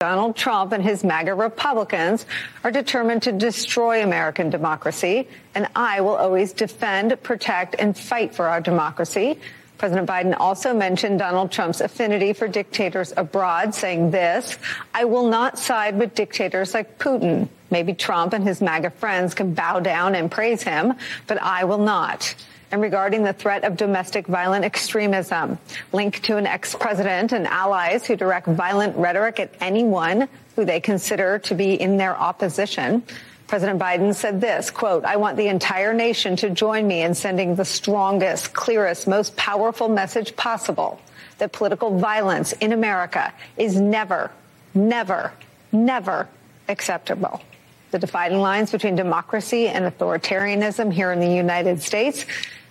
Donald Trump and his MAGA Republicans are determined to destroy American democracy, and I will always defend, protect, and fight for our democracy. President Biden also mentioned Donald Trump's affinity for dictators abroad, saying this, I will not side with dictators like Putin. Maybe Trump and his MAGA friends can bow down and praise him, but I will not and regarding the threat of domestic violent extremism linked to an ex-president and allies who direct violent rhetoric at anyone who they consider to be in their opposition. President Biden said this, quote, I want the entire nation to join me in sending the strongest, clearest, most powerful message possible that political violence in America is never, never, never acceptable. The dividing lines between democracy and authoritarianism here in the United States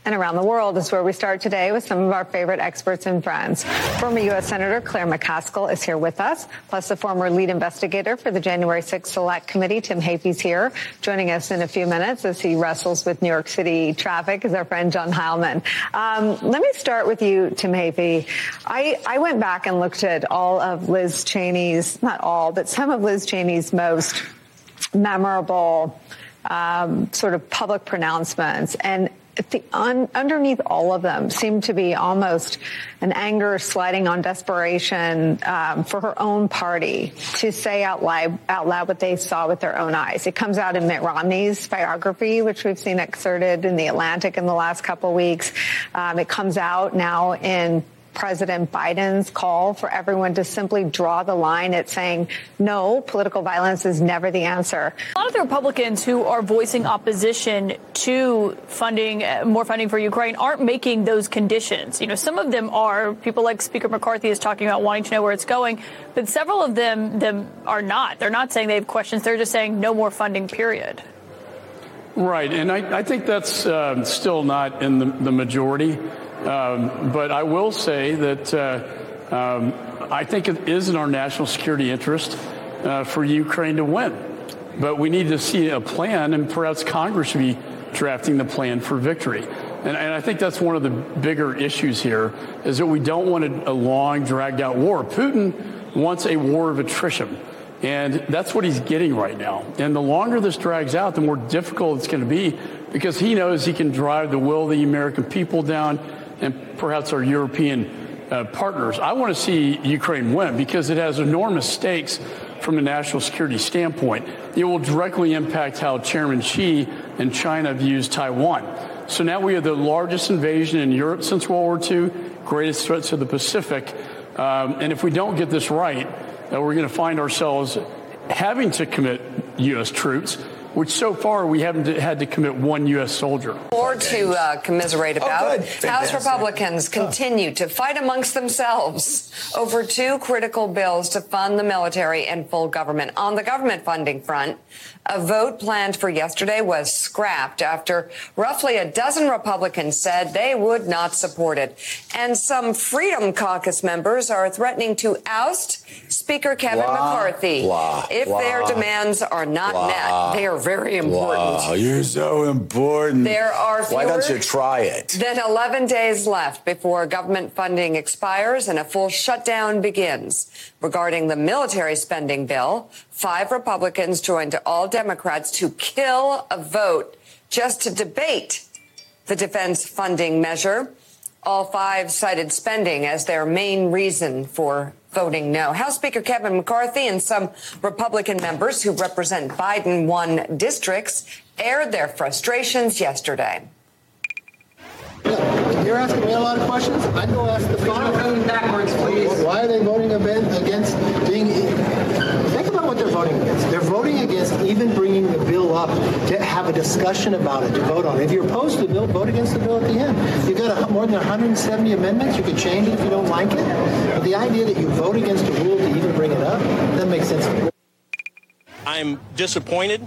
and around the world is where we start today with some of our favorite experts and friends. Former U.S. Senator Claire McCaskill is here with us, plus the former lead investigator for the January 6th Select Committee, Tim Heaphy's here, joining us in a few minutes as he wrestles with New York City traffic is our friend John Heilemann. Um, let me start with you, Tim Heaphy. I, I went back and looked at all of Liz Cheney's, not all, but some of Liz Cheney's most memorable um, sort of public pronouncements. And un, underneath all of them seemed to be almost an anger sliding on desperation um, for her own party to say out loud, out loud what they saw with their own eyes. It comes out in Mitt Romney's biography, which we've seen excerpted in the Atlantic in the last couple weeks. Um, it comes out now in President Biden's call for everyone to simply draw the line at saying, no, political violence is never the answer. A lot of the Republicans who are voicing opposition to funding, uh, more funding for Ukraine, aren't making those conditions. You know, some of them are. People like Speaker McCarthy is talking about wanting to know where it's going, but several of them, them are not. They're not saying they have questions. They're just saying no more funding, period. Right, and I, I think that's uh, still not in the, the majority. Um, but I will say that uh, um, I think it is in our national security interest uh, for Ukraine to win. But we need to see a plan, and perhaps Congress should be drafting the plan for victory. And, and, I think that's one of the bigger issues here is that we don't want a, a long, dragged out war. Putin wants a war of attrition. And that's what he's getting right now. And the longer this drags out, the more difficult it's going to be because he knows he can drive the will of the American people down and perhaps our European uh, partners. I want to see Ukraine win because it has enormous stakes from a national security standpoint. It will directly impact how Chairman Xi and China views Taiwan. So now we have the largest invasion in Europe since World War II, greatest threat to the Pacific. Um, and if we don't get this right, uh, we're going to find ourselves having to commit U.S. troops which so far we haven't had to commit one U.S. soldier. More to uh, commiserate Oh, about. House Republicans continue to fight amongst themselves over two critical bills to fund the military and full government. On the government funding front, a vote planned for yesterday was scrapped after roughly a dozen Republicans said they would not support it. And some Freedom Caucus members are threatening to oust Speaker Kevin Blah, McCarthy blah, if their demands are not blah, met. They are very important. Wow, you're so important. There are Why don't you try it? Then 11 days left before government funding expires and a full shutdown begins. Regarding the military spending bill, five Republicans joined all Democrats to kill a vote just to debate the defense funding measure. All five cited spending as their main reason for voting no. House Speaker Kevin McCarthy and some Republican members who represent Biden won districts aired their frustrations yesterday. You're asking me a lot of questions. I go ask the five. Voting backwards, please. Why are they voting against being? Think about what they're voting against. They're voting against even bringing the bill up to have a discussion about it to vote on. it. If you're opposed to the bill, vote against the bill at the end. You've got a, more than 170 amendments. You could change it if you don't like it. But the idea that you vote against a rule to even bring it up doesn't make sense. I'm disappointed.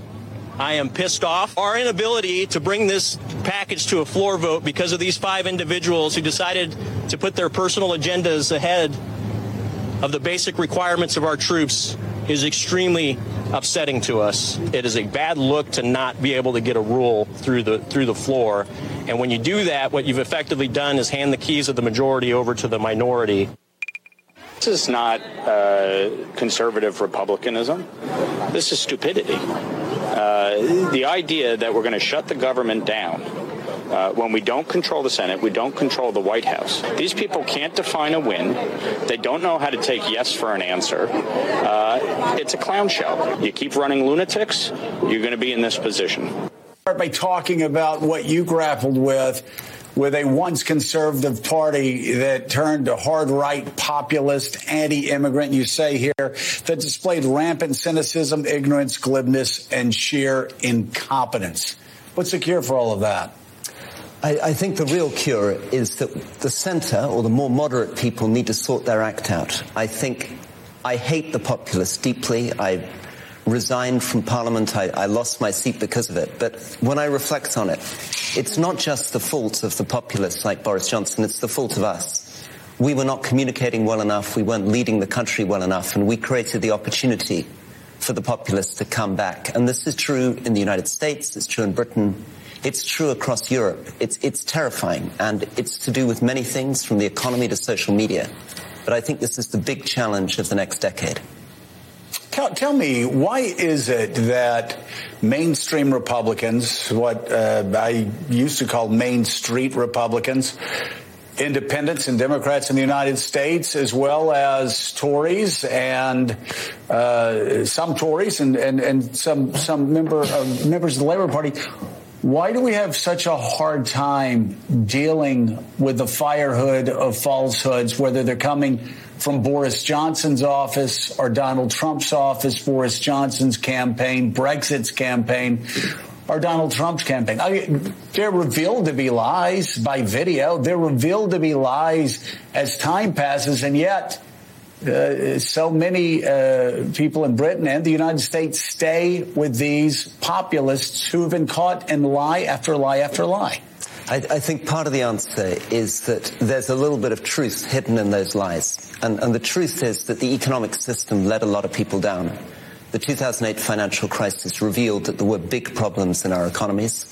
I am pissed off. Our inability to bring this package to a floor vote because of these five individuals who decided to put their personal agendas ahead of the basic requirements of our troops is extremely upsetting to us. It is a bad look to not be able to get a rule through the through the floor. And when you do that, what you've effectively done is hand the keys of the majority over to the minority. This is not uh, conservative republicanism. This is stupidity. Uh, the idea that we're going to shut the government down uh, when we don't control the Senate, we don't control the White House. These people can't define a win. They don't know how to take yes for an answer. Uh, it's a clown show. You keep running lunatics, you're going to be in this position. Start by talking about what you grappled with with a once conservative party that turned to hard right, populist, anti immigrant, you say here, that displayed rampant cynicism, ignorance, glibness, and sheer incompetence. What's the cure for all of that? I, I, think the real cure is that the center or the more moderate people need to sort their act out. I think I hate the populists deeply. I resigned from Parliament. I, I, lost my seat because of it. But when I reflect on it, it's not just the fault of the populists like Boris Johnson, it's the fault of us. We were not communicating well enough, we weren't leading the country well enough, and we created the opportunity for the populists to come back. And this is true in the United States, it's true in Britain, it's true across Europe. It's, it's terrifying, and it's to do with many things, from the economy to social media. But I think this is the big challenge of the next decade. Tell, tell, me, why is it that mainstream Republicans, what uh, I used to call Main Street Republicans, independents and Democrats in the United States, as well as Tories and uh, some Tories and, and, and some some member uh, members of the Labor Party. Why do we have such a hard time dealing with the firehose of falsehoods, whether they're coming from Boris Johnson's office or Donald Trump's office, Boris Johnson's campaign, Brexit's campaign, or Donald Trump's campaign. I they're revealed to be lies by video. They're revealed to be lies as time passes, and yet uh, so many uh, people in Britain and the United States stay with these populists who have been caught in lie after lie after lie. I, I, think part of the answer is that there's a little bit of truth hidden in those lies. And, and the truth is that the economic system let a lot of people down. The 2008 financial crisis revealed that there were big problems in our economies.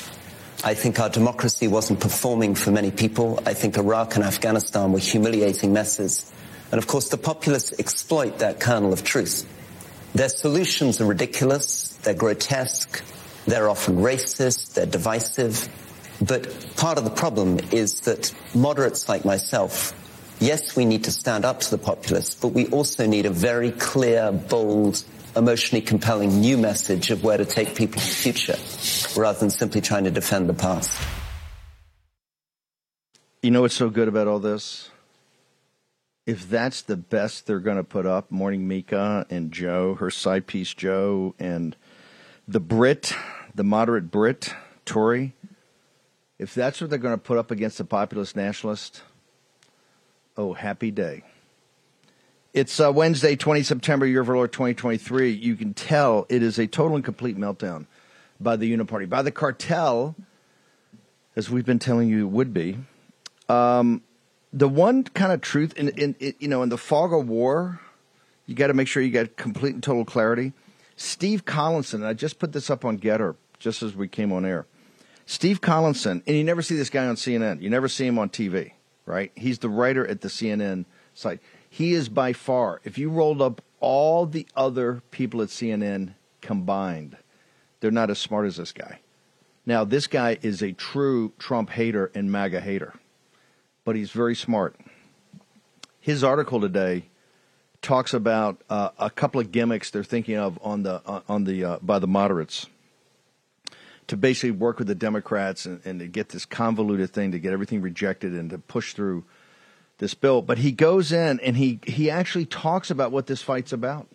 I think our democracy wasn't performing for many people. I think Iraq and Afghanistan were humiliating messes. And of course, the populists exploit that kernel of truth. Their solutions are ridiculous, they're grotesque, they're often racist, they're divisive, but part of the problem is that moderates like myself, yes, we need to stand up to the populists, but we also need a very clear, bold, emotionally compelling new message of where to take people in the future, rather than simply trying to defend the past. You know what's so good about all this? If that's the best they're going to put up, Morning Mika and Joe, her side piece Joe, and the Brit, the moderate Brit, Tory, if that's what they're going to put up against the populist nationalist, oh, happy day. It's uh, Wednesday, 20 September, year of our Lord 2023. You can tell it is a total and complete meltdown by the Uniparty, by the cartel, as we've been telling you it would be. Um, the one kind of truth, in, in, in, you know, in the fog of war, you got to make sure you get complete and total clarity. Steve Collinson, I just put this up on Gettr just as we came on air. Steve Collinson, and you never see this guy on CNN. You never see him on TV, right? He's the writer at the CNN site. He is by far, if you rolled up all the other people at CNN combined, they're not as smart as this guy. Now, this guy is a true Trump hater and MAGA hater, but he's very smart. His article today talks about uh, a couple of gimmicks they're thinking of on the uh, on the uh, by the moderates to basically work with the Democrats and, and to get this convoluted thing to get everything rejected and to push through this bill. But he goes in and he he actually talks about what this fight's about.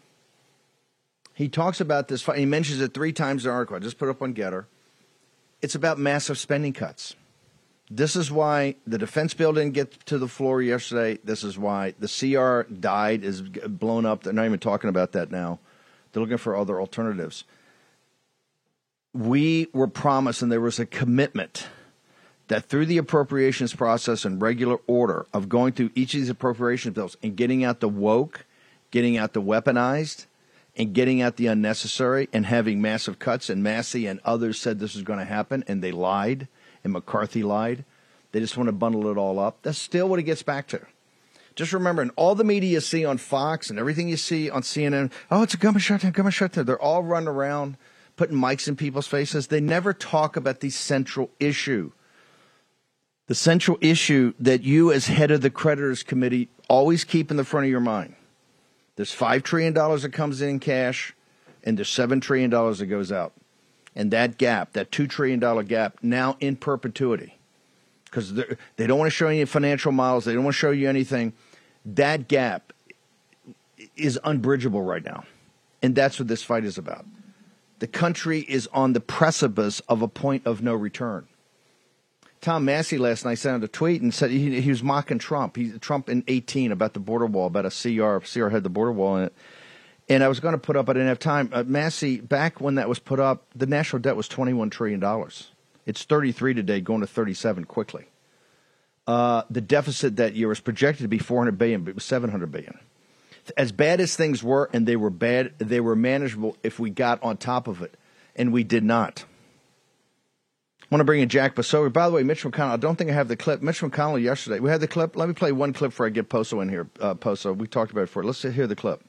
He talks about this fight. He mentions it three times in the article. I just put it up on Gettr. It's about massive spending cuts. This is why the defense bill didn't get to the floor yesterday. This is why the CR died, is blown up. They're not even talking about that now. They're looking for other alternatives. We were promised, and there was a commitment that through the appropriations process and regular order of going through each of these appropriation bills and getting out the woke, getting out the weaponized, and getting out the unnecessary and having massive cuts, and Massey and others said this was going to happen, and they lied and McCarthy lied. They just want to bundle it all up. That's still what it gets back to. Just remember, in all the media you see on Fox and everything you see on CNN, oh, it's a government shutdown, government shutdown. They're all running around putting mics in people's faces. They never talk about the central issue. The central issue that you, as head of the creditors committee, always keep in the front of your mind. There's $5 trillion that comes in cash, and there's $7 trillion that goes out and that gap, that $2 trillion gap, now in perpetuity, because they don't want to show you financial models, they don't want to show you anything. That gap is unbridgeable right now. And that's what this fight is about. The country is on the precipice of a point of no return. Tom Massie last night sent out a tweet and said he, he was mocking Trump. He, Trump in 18 about the border wall, about a CR. CR had the border wall in it. And I was going to put up, I didn't have time. Uh, Massie, back when that was put up, the national debt was $21 trillion. It's 33 today, going to 37 quickly. Uh, the deficit that year was projected to be 400 billion, but it was 700 billion. As bad as things were, and they were bad, they were manageable if we got on top of it, and we did not. I want to bring in Jack Posobiec. By the way, Mitch McConnell, I don't think I have the clip. Mitch McConnell yesterday, we had the clip. Let me play one clip before I get Poso in here. Uh, Poso, we talked about it before. Let's hear the clip.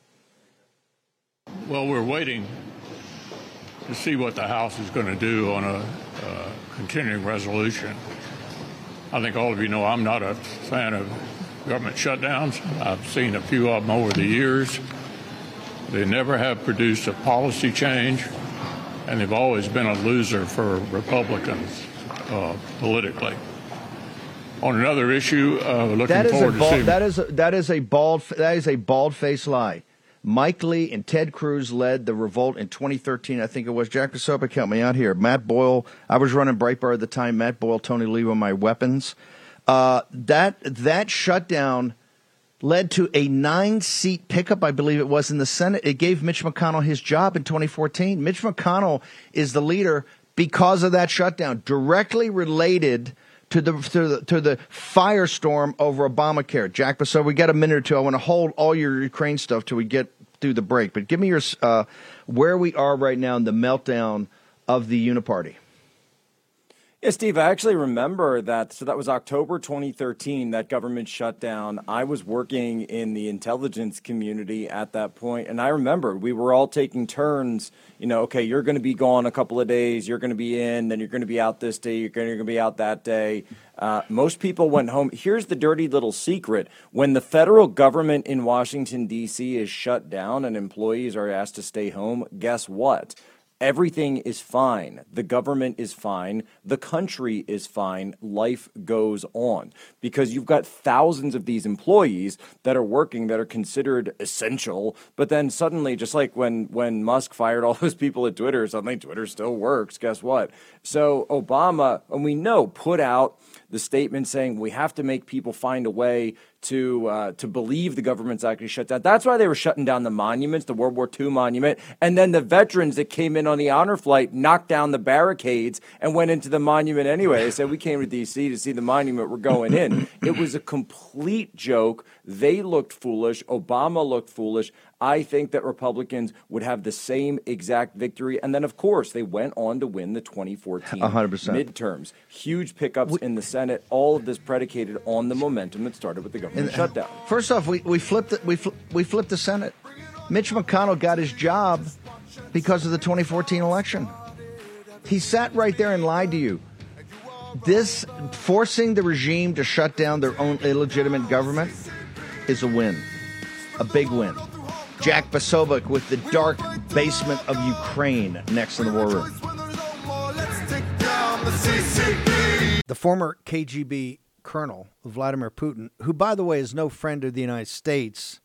Well, we're waiting to see what the House is going to do on a uh, continuing resolution. I think all of you know I'm not a fan of government shutdowns. I've seen a few of them over the years. They never have produced a policy change, and they've always been a loser for Republicans uh, politically. On another issue, uh, looking that is forward bald, to seeing that is a, that is a bald that is a bald faced lie. Mike Lee and Ted Cruz led the revolt in 2013. I think it was. Jack Posobiec, help me out here. Matt Boyle. I was running Breitbart at the time. Matt Boyle, Tony Lee were my weapons. Uh, that that shutdown led to a nine seat pickup, I believe it was in the Senate. It gave Mitch McConnell his job in 2014. Mitch McConnell is the leader because of that shutdown, directly related to the to the, to the firestorm over Obamacare. Jack, so we got a minute or two. I want to hold all your Ukraine stuff till we get through the break. But give me your uh, where we are right now in the meltdown of the Uniparty. Yeah, Steve, I actually remember that. So that was October 2013, that government shutdown. I was working in the intelligence community at that point, and I remember we were all taking turns. You know, okay, you're going to be gone a couple of days, you're going to be in, then you're going to be out this day, you're going to be out that day. Uh, most people went home. Here's the dirty little secret when the federal government in Washington, D.C. is shut down and employees are asked to stay home, guess what? Everything is fine. The government is fine. The country is fine. Life goes on because you've got thousands of these employees that are working that are considered essential. But then suddenly, just like when, when Musk fired all those people at Twitter, suddenly Twitter still works. Guess what? So Obama, and we know, put out the statement saying we have to make people find a way to uh, to believe the government's actually shut down. That's why they were shutting down the monuments, the World War II monument, and then the veterans that came in on the honor flight knocked down the barricades and went into the monument anyway. They said we came to D.C. to see the monument. We're going in. it was a complete joke. They looked foolish. Obama looked foolish. I think that Republicans would have the same exact victory. And then, of course, they went on to win the 2014 100%. midterms. Huge pickups we, in the Senate. All of this predicated on the momentum that started with the government and, uh, shutdown. First off, we, we, flipped the, we, fl- we flipped the Senate. Mitch McConnell got his job because of the 2014 election. He sat right there and lied to you. This forcing the regime to shut down their own illegitimate government is a win, a big win. Jack Posobiec with the dark basement of Ukraine next in the war room. The former KGB colonel, Vladimir Putin, who, by the way, is no friend of the United States,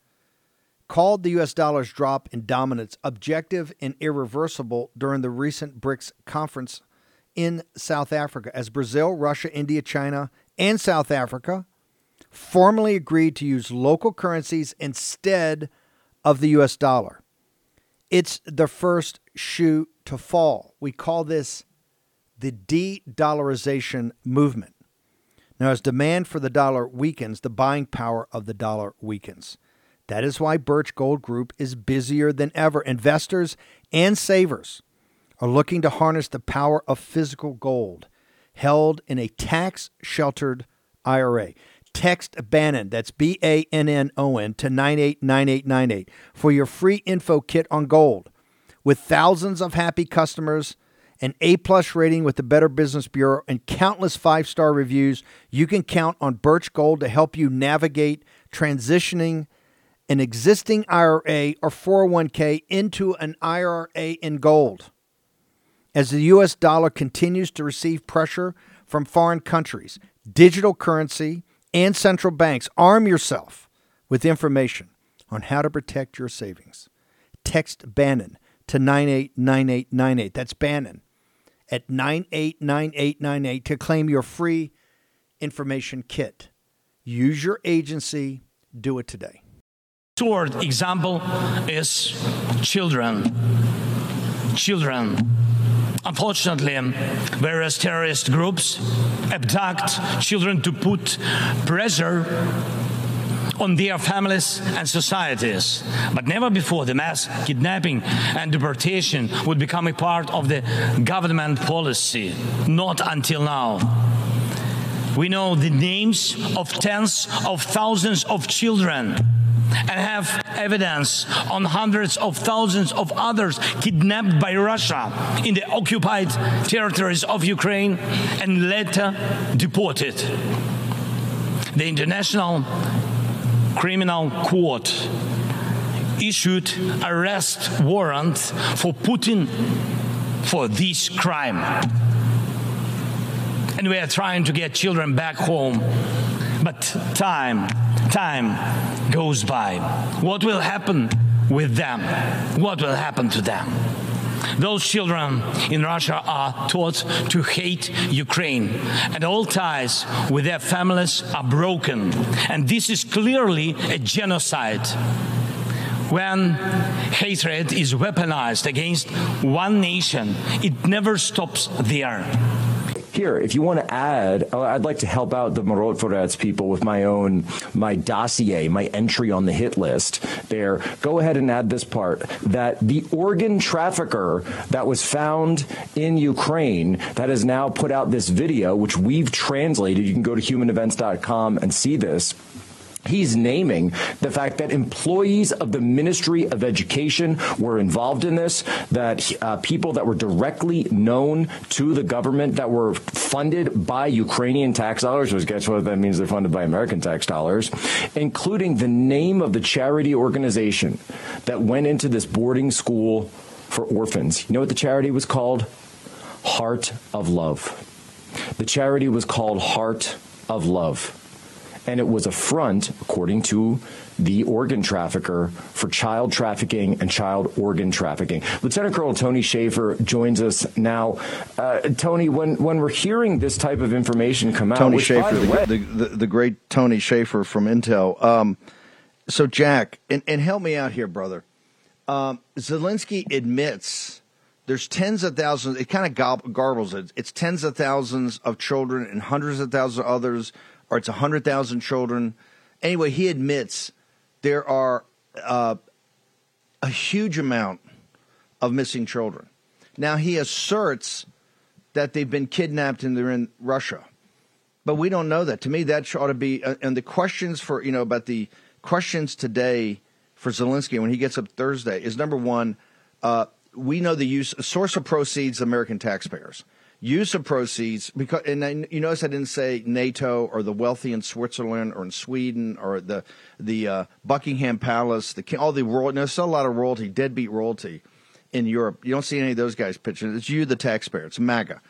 called the U.S. dollar's drop in dominance objective and irreversible during the recent BRICS conference in South Africa as Brazil, Russia, India, China, and South Africa formally agreed to use local currencies instead of the U.S. dollar. It's the first shoe to fall. We call this the de dollarization movement. Now, as demand for the dollar weakens, the buying power of the dollar weakens. That is why Birch Gold Group is busier than ever. Investors and savers are looking to harness the power of physical gold held in a tax sheltered IRA. Text Bannon, that's B A N N O N, to 989898 for your free info kit on gold. With thousands of happy customers, an A plus rating with the Better Business Bureau, and countless five star reviews, you can count on Birch Gold to help you navigate transitioning an existing IRA or 401k into an IRA in gold. As the US dollar continues to receive pressure from foreign countries, digital currency, and central banks, arm yourself with information on how to protect your savings. Text Bannon to 989898. That's Bannon at 989898 to claim your free information kit. Use your agency, do it today. Third example is children. Children. Unfortunately, various terrorist groups abduct children to put pressure on their families and societies. But never before the mass kidnapping and deportation would become a part of the government policy. Not until now. We know the names of tens of thousands of children and have evidence on hundreds of thousands of others kidnapped by Russia in the occupied territories of Ukraine and later deported. The International Criminal Court issued arrest warrant for Putin for this crime. And we are trying to get children back home. But time, time goes by. What will happen with them? What will happen to them? Those children in Russia are taught to hate Ukraine, and all ties with their families are broken. And this is clearly a genocide. When hatred is weaponized against one nation, it never stops there. Here, if you want to add, uh, I'd like to help out the Myrotvorets people with my own, my dossier, my entry on the hit list there. Go ahead and add this part that the organ trafficker that was found in Ukraine that has now put out this video, which we've translated, you can go to humanevents.com and see this He's naming the fact that employees of the Ministry of Education were involved in this, that uh, people that were directly known to the government that were funded by Ukrainian tax dollars, which guess what that means they're funded by American tax dollars, including the name of the charity organization that went into this boarding school for orphans. You know what the charity was called? Heart of Love. The charity was called Heart of Love and it was a front, according to the organ trafficker, for child trafficking and child organ trafficking. Lieutenant Colonel Tony Shaffer joins us now. Uh, Tony, when, when we're hearing this type of information come out, Tony which, Shaffer, the, way, the, the, the, great Tony Shaffer from Intel. Um, so, Jack, and, and help me out here, brother. Um, Zelensky admits there's tens of thousands. It kind of garbles it. It's tens of thousands of children and hundreds of thousands of others or it's 100,000 children. Anyway, he admits there are uh, a huge amount of missing children. Now, he asserts that they've been kidnapped and they're in Russia. But we don't know that. To me, that ought to be. Uh, and the questions for, you know, about the questions today for Zelensky when he gets up Thursday is number one, uh, we know the use, source of proceeds, American taxpayers use of proceeds because and I, you notice I didn't say NATO or the wealthy in Switzerland or in Sweden or the the uh, Buckingham Palace, the all the royalty. There's still a lot of royalty, deadbeat royalty in Europe. You don't see any of those guys pitching. It's you, the taxpayer. It's MAGA.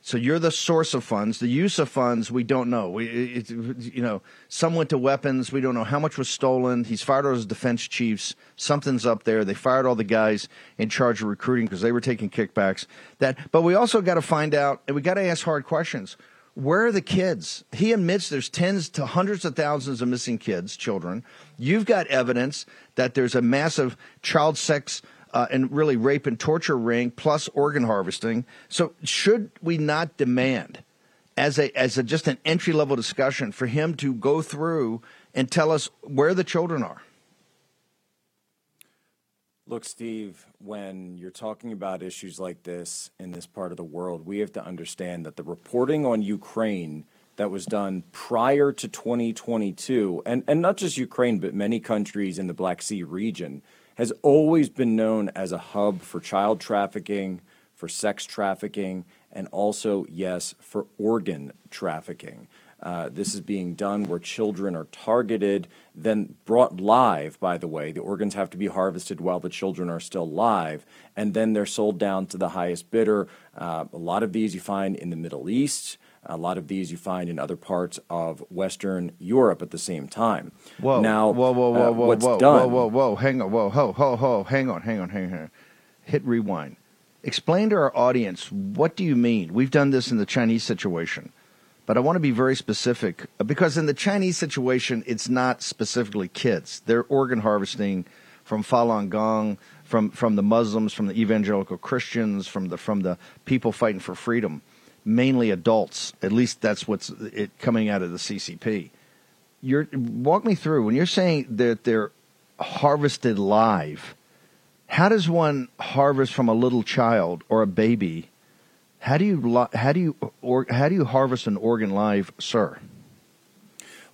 So you're the source of funds. The use of funds, we don't know. We, it, you know, some went to weapons. We don't know how much was stolen. He's fired all his defense chiefs. Something's up there. They fired all the guys in charge of recruiting because they were taking kickbacks. That, but we also got to find out, and we got to ask hard questions. Where are the kids? He admits there's tens to hundreds of thousands of missing kids, children. You've got evidence that there's a massive child sex uh, and really rape and torture ring plus organ harvesting. So should we not demand as a as a just an entry level discussion for him to go through and tell us where the children are? Look, Steve, when you're talking about issues like this in this part of the world, we have to understand that the reporting on Ukraine that was done prior to 2022, and, and not just Ukraine, but many countries in the Black Sea region, has always been known as a hub for child trafficking, for sex trafficking, and also, yes, for organ trafficking. Uh, this is being done where children are targeted, then brought live, by the way. The organs have to be harvested while the children are still live, and then they're sold down to the highest bidder. Uh, a lot of these you find in the Middle East. A lot of these you find in other parts of Western Europe at the same time. Whoa! Now, whoa, whoa, whoa, uh, whoa, what's whoa, done? whoa, whoa, whoa! Hang on, whoa, ho, ho, ho! Hang on, hang on, hang on. Hit rewind. Explain to our audience what do you mean? We've done this in the Chinese situation, but I want to be very specific because in the Chinese situation, it's not specifically kids. They're organ harvesting from Falun Gong, from from the Muslims, from the evangelical Christians, from the from the people fighting for freedom mainly adults. At least that's what's it coming out of the CCP. You're walk me through when you're saying that they're harvested live. How does one harvest from a little child or a baby? How do you how do you or how do you harvest an organ live, sir?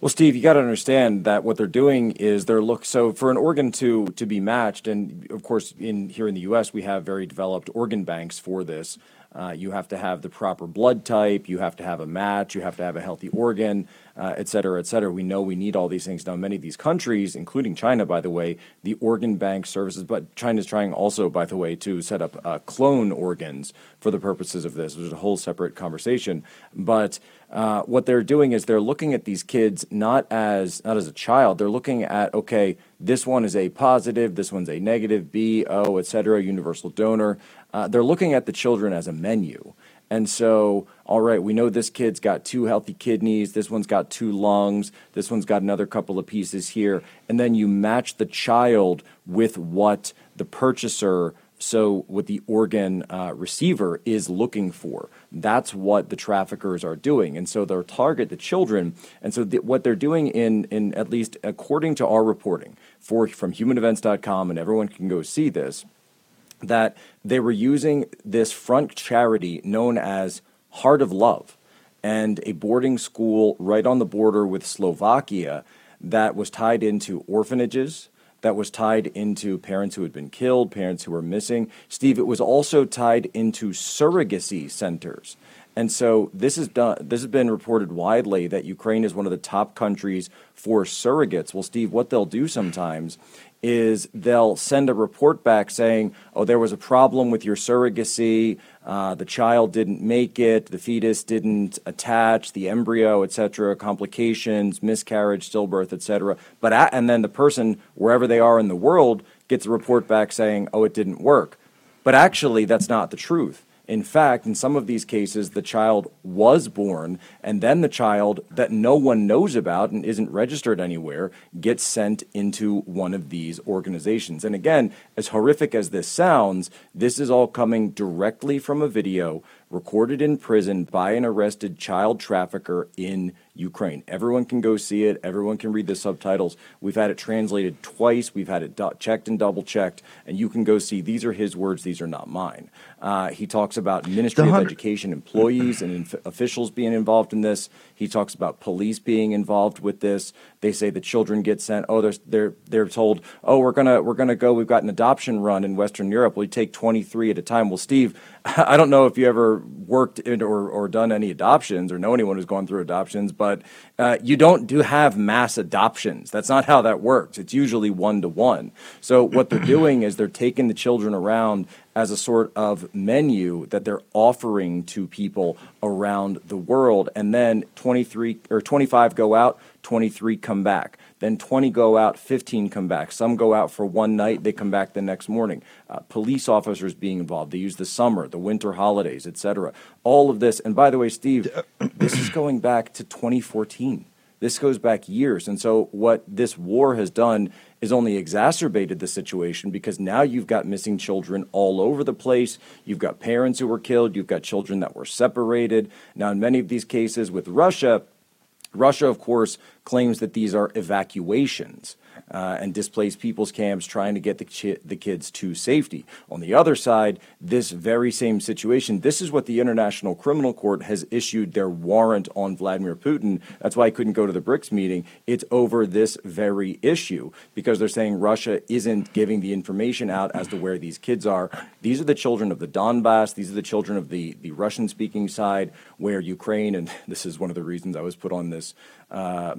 Well, Steve, you got to understand that what they're doing is they're look so for an organ to to be matched, and of course, in here in the U.S. we have very developed organ banks for this. Uh, you have to have the proper blood type. You have to have a match. You have to have a healthy organ, uh, et cetera, et cetera. We know we need all these things. Now, many of these countries, including China, by the way, the organ bank services, but China's trying also, by the way, to set up uh, clone organs for the purposes of this. There's a whole separate conversation. But uh, what they're doing is they're looking at these kids not as not as a child. They're looking at okay, this one is a positive, this one's a negative, B, O, et cetera, universal donor. Uh, they're looking at the children as a menu. And so, all right, we know this kid's got two healthy kidneys, this one's got two lungs, this one's got another couple of pieces here. And then you match the child with what the purchaser so what the organ uh, receiver is looking for. That's what the traffickers are doing, and so they'll target the children. And so what they're doing in in at least according to our reporting for from HumanEvents.com, and everyone can go see this, that they were using this front charity known as Heart of Love, and a boarding school right on the border with Slovakia that was tied into orphanages that was tied into parents who had been killed, parents who were missing. Steve, it was also tied into surrogacy centers. And so this is done, this has been reported widely that Ukraine is one of the top countries for surrogates. Well, Steve, what they'll do sometimes is they'll send a report back saying, "Oh, there was a problem with your surrogacy. Uh, the child didn't make it. The fetus didn't attach. The embryo, etc. Complications, miscarriage, stillbirth, etc." But at, and then the person, wherever they are in the world, gets a report back saying, "Oh, it didn't work." But actually, that's not the truth. In fact, in some of these cases, the child was born, and then the child that no one knows about and isn't registered anywhere gets sent into one of these organizations. And again, as horrific as this sounds, this is all coming directly from a video recorded in prison by an arrested child trafficker in Ukraine. Everyone can go see it. Everyone can read the subtitles. We've had it translated twice. We've had it do- checked and double checked, and you can go see. These are his words. These are not mine. Uh, he talks about Ministry of Education employees and inf- officials being involved in this. He talks about police being involved with this. They say the children get sent. Oh, they're they're they're told. Oh, we're gonna we're gonna go. We've got an adoption run in Western Europe. We take 23 at a time. Well, Steve, I don't know if you ever worked in or or done any adoptions or know anyone who's gone through adoptions, but uh, you don't do have mass adoptions. That's not how that works. It's usually one to one. So what they're doing is they're taking the children around as a sort of menu that they're offering to people around the world. And then 23 or 25 go out, 23 come back. Then 20 go out, 15 come back. Some go out for one night, they come back the next morning. Uh, police officers being involved. They use the summer, the winter holidays, etc. All of this. And by the way, Steve, this is going back to 2014. This goes back years. And so, what this war has done is only exacerbated the situation because now you've got missing children all over the place. You've got parents who were killed. You've got children that were separated. Now, in many of these cases with Russia, Russia, of course, claims that these are evacuations uh, and displaced people's camps trying to get the, the kids to safety. On the other side, this very same situation, this is what the International Criminal Court has issued their warrant on Vladimir Putin. That's why I couldn't go to the BRICS meeting. It's over this very issue because they're saying Russia isn't giving the information out as to where these kids are. These are the children of the Donbass. These are the children of the, the Russian speaking side where Ukraine, and this is one of the reasons I was put on this uh,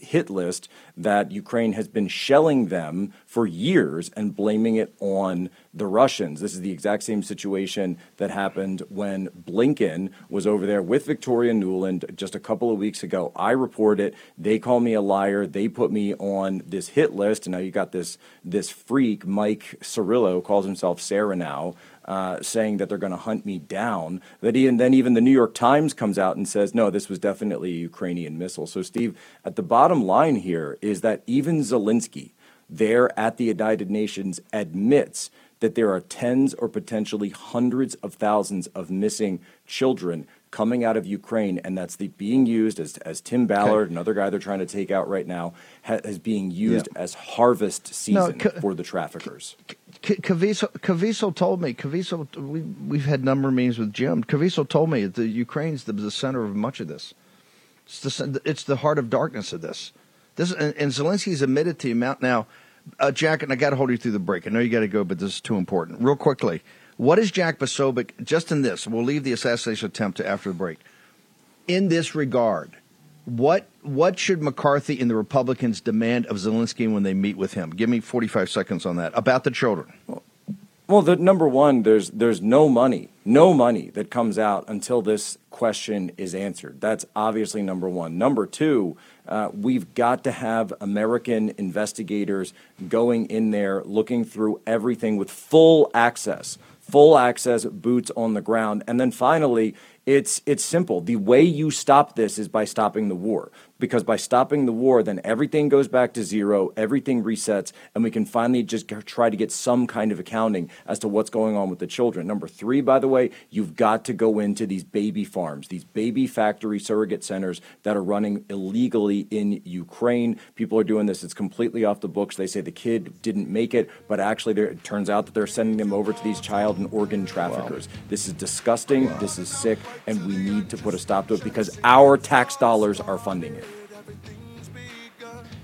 hit list, that Ukraine has been shelling them for years and blaming it on the Russians. This is the exact same situation that happened when Blinken was over there with Victoria Nuland just a couple of weeks ago. I report it. They call me a liar. They put me on this hit list, and now you got this this freak, Mike Cirillo, calls himself Sarah now. Uh, saying that they're going to hunt me down. That even then even the New York Times comes out and says, no, this was definitely a Ukrainian missile. So, Steve, at the bottom line here is that even Zelensky, there at the United Nations, admits that there are tens or potentially hundreds of thousands of missing children coming out of Ukraine, and that's the, being used as, as Tim Ballard, okay. another guy they're trying to take out right now, ha, is being used yeah. as harvest season no, for the traffickers. Caviezel, Caviezel told me, Caviezel, we, we've had number of meetings with Jim. Caviezel told me the Ukraine's the, the center of much of this. It's the, it's the heart of darkness of this. This and, and Zelensky's admitted to amount now. Uh, Jack, and I got to hold you through the break. I know you got to go, but this is too important. Real quickly, what is Jack Posobiec, just in this, we'll leave the assassination attempt to after the break. In this regard, what what should McCarthy and the Republicans demand of Zelensky when they meet with him? Give me 45 seconds on that. About the children. Well, the, number one, there's there's no money, no money that comes out until this question is answered. That's obviously number one. Number two, uh, we've got to have American investigators going in there, looking through everything with full access full access, boots on the ground. And then finally, it's it's simple. The way you stop this is by stopping the war because by stopping the war, then everything goes back to zero, everything resets, and we can finally just try to get some kind of accounting as to what's going on with the children. Number three, by the way, you've got to go into these baby farms, these baby factory surrogate centers that are running illegally in Ukraine. People are doing this, it's completely off the books. They say the kid didn't make it, but actually, it turns out that they're sending them over to these child and organ traffickers. Wow. This is disgusting, wow. this is sick, and we need to put a stop to it because our tax dollars are funding it.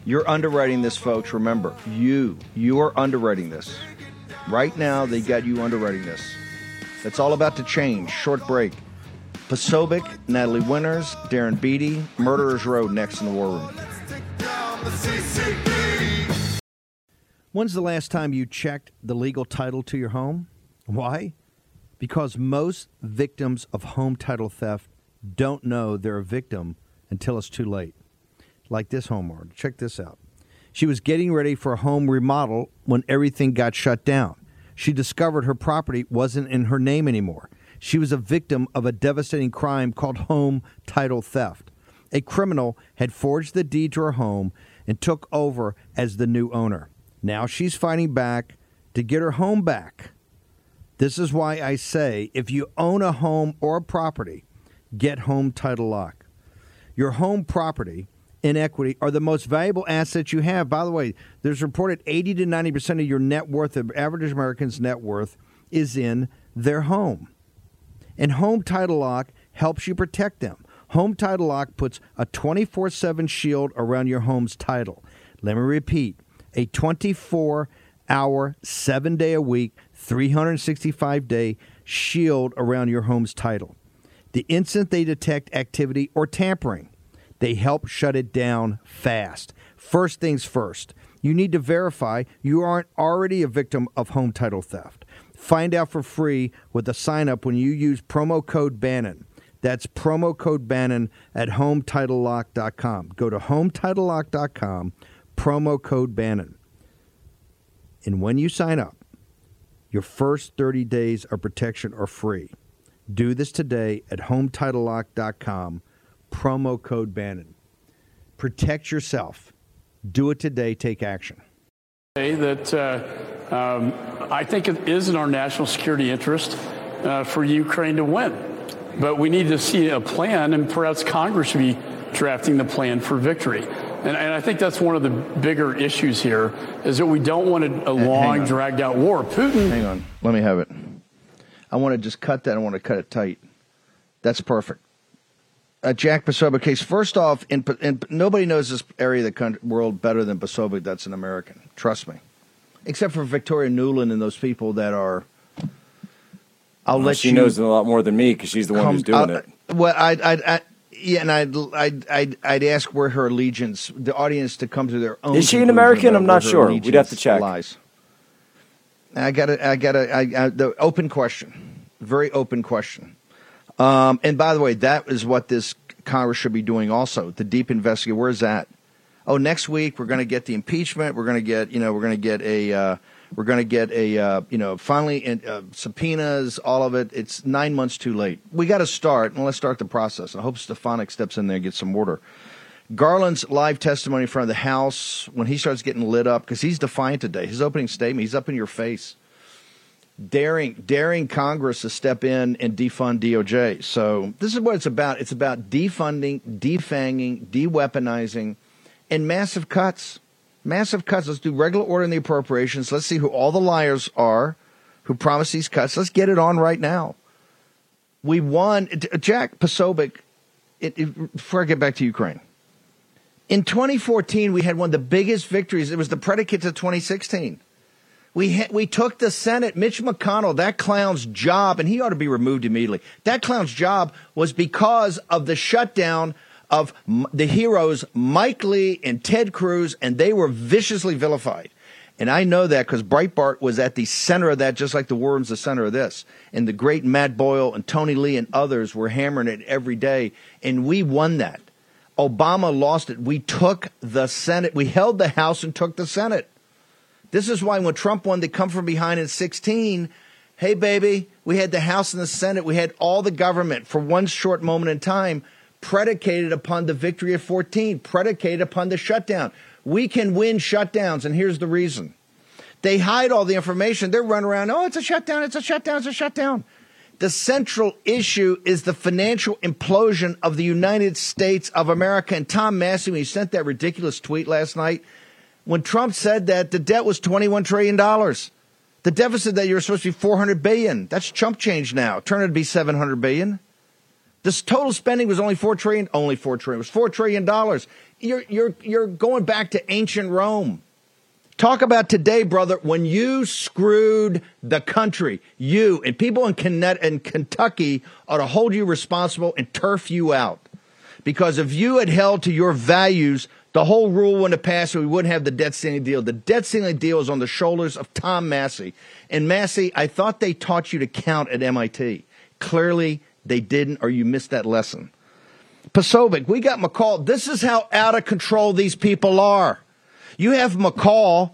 You're underwriting this, folks. Remember, you, you are underwriting this. Right now, they got you underwriting this. It's all about to change. Short break. Posobiec, Natalie Winters, Darren Beattie, Murderers Row next in the War Room. When's the last time you checked the legal title to your home? Why? Because most victims of home title theft don't know they're a victim until it's too late like this homeowner. Check this out. She was getting ready for a home remodel when everything got shut down. She discovered her property wasn't in her name anymore. She was a victim of a devastating crime called home title theft. A criminal had forged the deed to her home and took over as the new owner. Now she's fighting back to get her home back. This is why I say if you own a home or a property, get home title lock. Your home property in equity are the most valuable assets you have. By the way, there's reported 80 to 90% of your net worth, of average American's net worth, is in their home. And Home Title Lock helps you protect them. Home Title Lock puts a 24 7 shield around your home's title. Let me repeat a 24 hour, seven day a week, 365 day shield around your home's title. The instant they detect activity or tampering, they help shut it down fast. First things first, you need to verify you aren't already a victim of home title theft. Find out for free with a sign up when you use promo code Bannon. That's promo code Bannon at HomeTitleLock.com. Go to HomeTitleLock.com, promo code Bannon. And when you sign up, your first 30 days of protection are free. Do this today at HomeTitleLock.com, promo code Bannon. Protect yourself. Do it today. Take action. Say that uh, um, I think it is in our national security interest uh, for Ukraine to win. But we need to see a plan, and perhaps Congress should be drafting the plan for victory. And, and I think that's one of the bigger issues here is that we don't want a, a long, dragged out war. Putin. Hang on. Let me have it. I want to just cut that. I want to cut it tight. That's perfect. Uh, Jack Posobiec case. First off, in, in, nobody knows this area of the country, world better than Posobiec. That's an American. Trust me. Except for Victoria Nuland and those people that are. I'll Well, let she you. knows a lot more than me because she's the one come- who's doing I'll- it. Well, I, I, I, yeah, and I'd, I'd, I'd, I'd ask where her allegiance, the audience, to come to their own. Is she an American? I'm not sure. We'd have to check. Lies. I got to, I got to, the open question, very open question. Um, and by the way, that is what this Congress should be doing. Also, the deep investigation. Where's that? Oh, next week we're going to get the impeachment. We're going to get, you know, we're going to get a, uh, we're going to get a, uh, you know, finally uh, subpoenas, all of it. It's nine months too late. We got to start, and let's start the process. I hope Stefanik steps in there and gets some order. Garland's live testimony in front of the House when he starts getting lit up because he's defiant today. His opening statement, he's up in your face, daring daring Congress to step in and defund DOJ. So this is what it's about. It's about defunding, defanging, de-weaponizing, and massive cuts. Massive cuts. Let's do regular order in the appropriations. Let's see who all the liars are who promised these cuts. Let's get it on right now. We won. Jack Posobiec. It, it, before I get back to Ukraine. In 2014, we had one of the biggest victories. It was the predicate to 2016. We we took the Senate. Mitch McConnell, that clown's job, and he ought to be removed immediately. That clown's job was because of the shutdown of the heroes Mike Lee and Ted Cruz, and they were viciously vilified. And I know that because Breitbart was at the center of that, just like the worm's the center of this. And the great Matt Boyle and Tony Lee and others were hammering it every day, and we won that. Obama lost it. We took the Senate. We held the House and took the Senate. This is why when Trump won, they come from behind in 16. Hey, baby, we had the House and the Senate. We had all the government for one short moment in time, predicated upon the victory of 14, predicated upon the shutdown. We can win shutdowns, and here's the reason. They hide all the information. They're running around, oh, it's a shutdown, it's a shutdown, it's a shutdown. The central issue is the financial implosion of the United States of America. And Tom Massie, when he sent that ridiculous tweet last night, when Trump said that the debt was $21 trillion, the deficit that you're supposed to be 400 billion. That's chump change now. Turn it to be 700 billion. This total spending was only 4 trillion, only 4 trillion. It was 4 trillion dollars. You're you're you're going back to ancient Rome. Talk about today, brother, when you screwed the country. You and people in, Connet- in Kentucky ought to hold you responsible and turf you out. Because if you had held to your values, the whole rule wouldn't have passed and we wouldn't have the debt ceiling deal. The debt ceiling deal is on the shoulders of Tom Massie. And Massie, I thought they taught you to count at MIT. Clearly, they didn't, or you missed that lesson. Posobiec, we got McCaul. This is how out of control these people are. You have McCaul,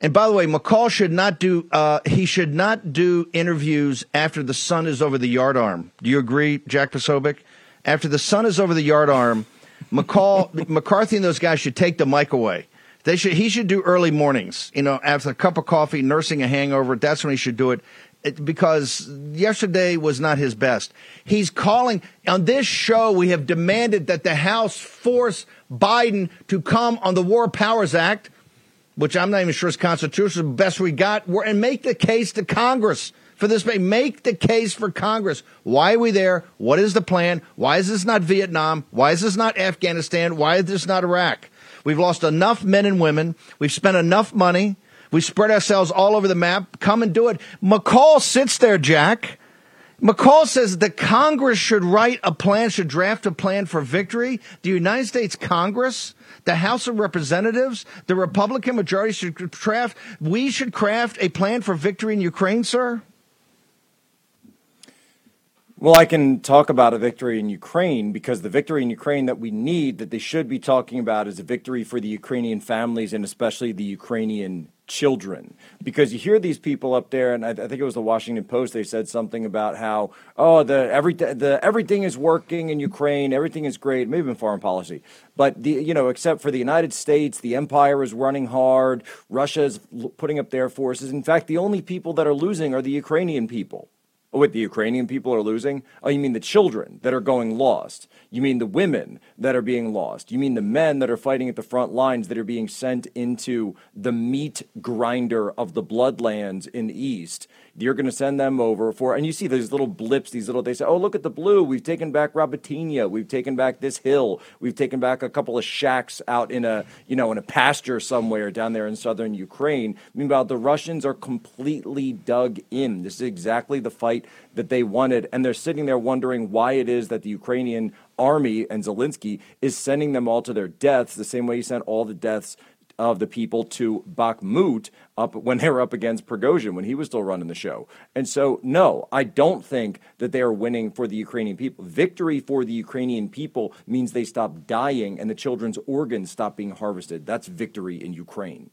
and by the way, McCaul should not do. Uh, he should not do interviews after the sun is over the yardarm. Do you agree, Jack Posobiec? After the sun is over the yardarm, McCaul, McCarthy, and those guys should take the mic away. They should. He should do early mornings. You know, after a cup of coffee, nursing a hangover. That's when he should do it. Because yesterday was not his best. He's calling on this show. We have demanded that the House force Biden to come on the War Powers Act, which I'm not even sure is constitutional. Best we got, and make the case to Congress for this. Make the case for Congress. Why are we there? What is the plan? Why is this not Vietnam? Why is this not Afghanistan? Why is this not Iraq? We've lost enough men and women. We've spent enough money. We spread ourselves all over the map. Come and do it. McCaul sits there, Jack, McCaul says the Congress should write a plan, should draft a plan for victory. The United States Congress, the House of Representatives, the Republican majority should draft, we should craft a plan for victory in Ukraine, sir? Well, I can talk about a victory in Ukraine because the victory in Ukraine that we need, that they should be talking about, is a victory for the Ukrainian families and especially the Ukrainian children. Because you hear these people up there, and I, I think it was the Washington Post. They said something about how oh the every the everything is working in Ukraine, everything is great. Maybe in foreign policy, but the you know except for the United States, the empire is running hard. Russia is putting up their forces. In fact, the only people that are losing are the Ukrainian people. Wait, the Ukrainian people are losing? Oh, you mean the children that are going lost? You mean the women that are being lost? You mean the men that are fighting at the front lines that are being sent into the meat grinder of the bloodlands in the East? You're going to send them over for, and you see these little blips, these little, they say, oh, look at the blue. We've taken back Robotynya. We've taken back this hill. We've taken back a couple of shacks out in a, you know, in a pasture somewhere down there in southern Ukraine. Meanwhile, the Russians are completely dug in. This is exactly the fight that they wanted. And they're sitting there wondering why it is that the Ukrainian army and Zelensky is sending them all to their deaths the same way he sent all the deaths of the people to Bakhmut up when they were up against Prigozhin when he was still running the show. And so, no, I don't think that they are winning for the Ukrainian people. Victory for the Ukrainian people means they stop dying and the children's organs stop being harvested. That's victory in Ukraine.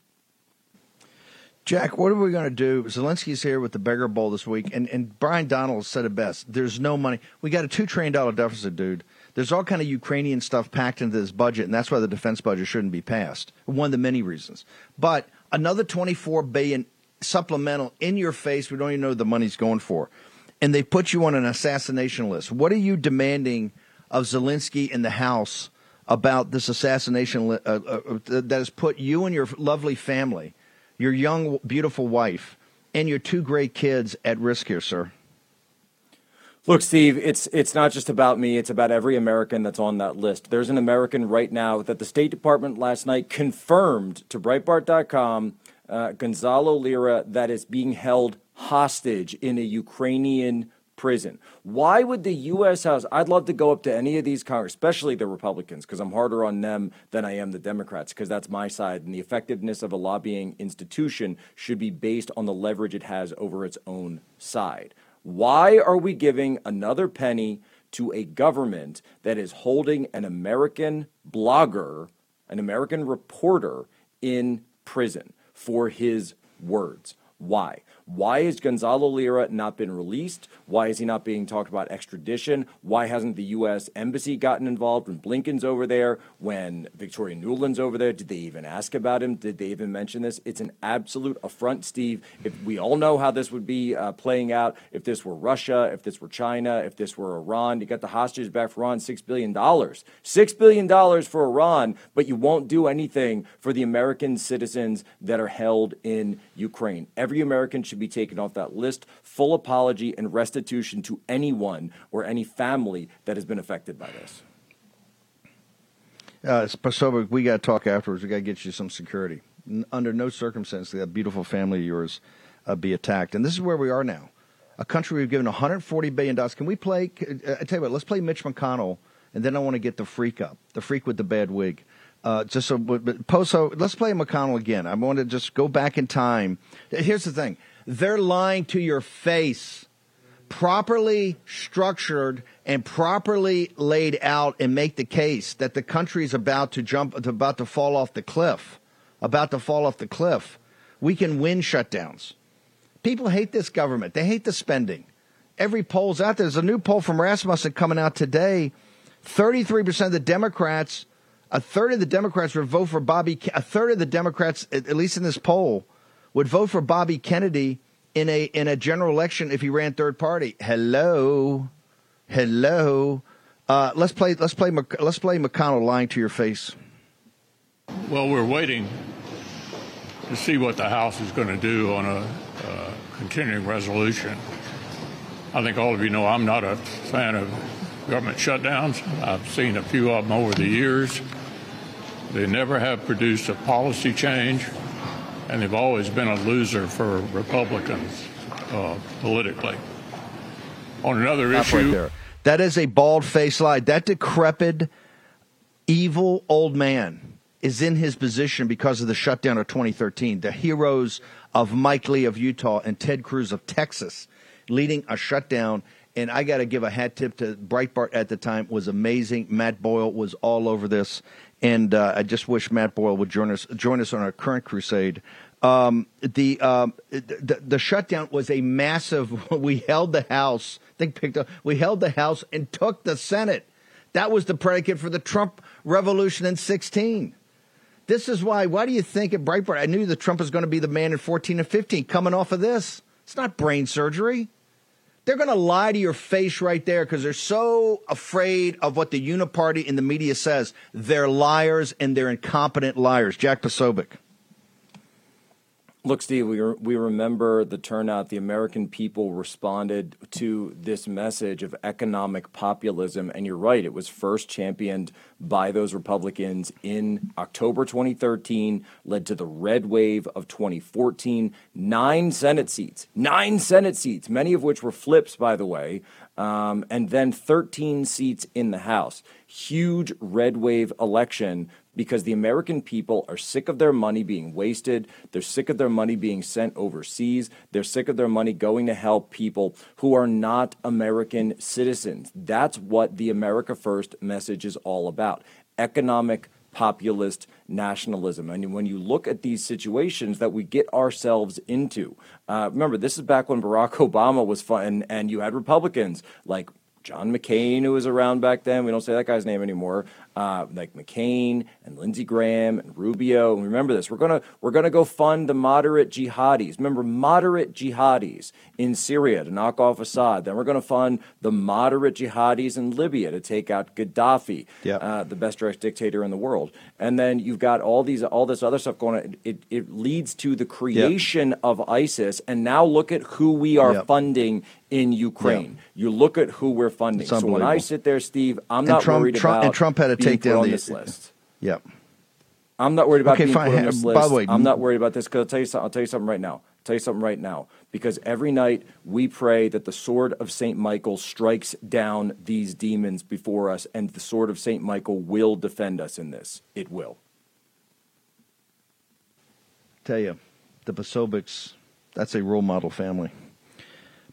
Jack, what are we going to do? Zelensky's here with the beggar bowl this week, and, and Brian Donald said it best. There's no money. We got a $2 trillion deficit, dude. There's all kind of Ukrainian stuff packed into this budget, and that's why the defense budget shouldn't be passed. One of the many reasons. But another 24 billion supplemental in your face. We don't even know what the money's going for, and they put you on an assassination list. What are you demanding of Zelensky in the House about this assassination li- uh, uh, uh that has put you and your lovely family, your young, beautiful wife, and your two great kids at risk here, sir? Look, Steve, it's it's not just about me, it's about every American that's on that list. There's an American right now that the State Department last night confirmed to Breitbart.com, uh, Gonzalo Lira, that is being held hostage in a Ukrainian prison. Why would the U.S. House? I'd love to go up to any of these Congress, especially the Republicans, because I'm harder on them than I am the Democrats, because that's my side. And the effectiveness of a lobbying institution should be based on the leverage it has over its own side. Why are we giving another penny to a government that is holding an American blogger, an American reporter in prison for his words? Why? Why has Gonzalo Lira not been released? Why is he not being talked about extradition? Why hasn't the U.S. Embassy gotten involved when Blinken's over there, when Victoria Nuland's over there? Did they even ask about him? Did they even mention this? It's an absolute affront, Steve. If we all know how this would be uh, playing out, if this were Russia, if this were China, if this were Iran, you got the hostages back for Iran, $6 billion. $6 billion for Iran, but you won't do anything for the American citizens that are held in Ukraine. Every American should should be taken off that list. Full apology and restitution to anyone or any family that has been affected by this. Uh, so we got to talk afterwards. We got to get you some security. N- under no circumstance that beautiful family of yours uh, be attacked. And this is where we are now. A country we've given 140 billion dollars. Can we play? Uh, I tell you what. Let's play Mitch McConnell, and then I want to get the freak up, the freak with the bad wig. Uh, just so, but Poso, let's play McConnell again. I want to just go back in time. Here's the thing: they're lying to your face. Properly structured and properly laid out and make the case that the country is about to jump, about to fall off the cliff, about to fall off the cliff. We can win shutdowns. People hate this government. They hate the spending. Every poll's out there. There's a new poll from Rasmussen coming out today. 33% of the Democrats, a third of the Democrats would vote for Bobby, a third of the Democrats, at least in this poll, would vote for Bobby Kennedy in a in a general election if he ran third party. Hello, hello. Uh, let's play. Let's play. Let's play McConnell lying to your face. Well, we're waiting to see what the House is going to do on a uh, continuing resolution. I think all of you know I'm not a fan of government shutdowns. I've seen a few of them over the years. They never have produced a policy change and they've always been a loser for Republicans uh, politically. on another Stop issue. right there. That is a bald faced lie. That decrepit, evil old man is in his position because of the shutdown of 2013. The heroes of Mike Lee of Utah and Ted Cruz of Texas leading a shutdown. And I got to give a hat tip to Breitbart at the time was amazing. Matt Boyle was all over this, and uh, I just wish Matt Boyle would join us join us on our current crusade. Um, the, um, the the shutdown was a massive. We held the House. I think picked up. We held the House and took the Senate. That was the predicate for the Trump revolution in 16. This is why. Why do you think at Breitbart? I knew that Trump was going to be the man in 14 and 15 coming off of this. It's not brain surgery. They're going to lie to your face right there because they're so afraid of what the uniparty in the media says. They're liars and they're incompetent liars. Jack Posobiec. Look, Steve, we, re- we remember the turnout. The American people responded to this message of economic populism. And you're right, it was first championed by those Republicans in October 2013, led to the red wave of 2014. Nine Senate seats, nine Senate seats, many of which were flips, by the way, um, and then 13 seats in the House. Huge red wave election because the American people are sick of their money being wasted. They're sick of their money being sent overseas. They're sick of their money going to help people who are not American citizens. That's what the America First message is all about economic populist nationalism. And when you look at these situations that we get ourselves into, uh, remember, this is back when Barack Obama was fun, and, and you had Republicans like John McCain, who was around back then. We don't say that guy's name anymore. Uh, like McCain and Lindsey Graham and Rubio. And remember this: we're gonna we're gonna go fund the moderate jihadis. Remember, moderate jihadis in Syria to knock off Assad. Then we're gonna fund the moderate jihadis in Libya to take out Gaddafi, Yep. uh, the best dictator in the world. And then you've got all these all this other stuff going on. It it leads to the creation of ISIS. And now look at who we are Yep. funding in Ukraine. You look at who we're funding. So when I sit there, Steve, I'm And not Trump- worried Trump- about and Trump had to being take down on the- this list. Yep. I'm not worried about Okay, being fine. put on this by list. the way, I'm not worried about this because I'll tell you something. I'll tell you something right now. I'll tell you something right now. Because every night we pray that the sword of Saint Michael strikes down these demons before us, and the sword of Saint Michael will defend us in this. It will. Tell you, the Posobiecs, that's a role model family.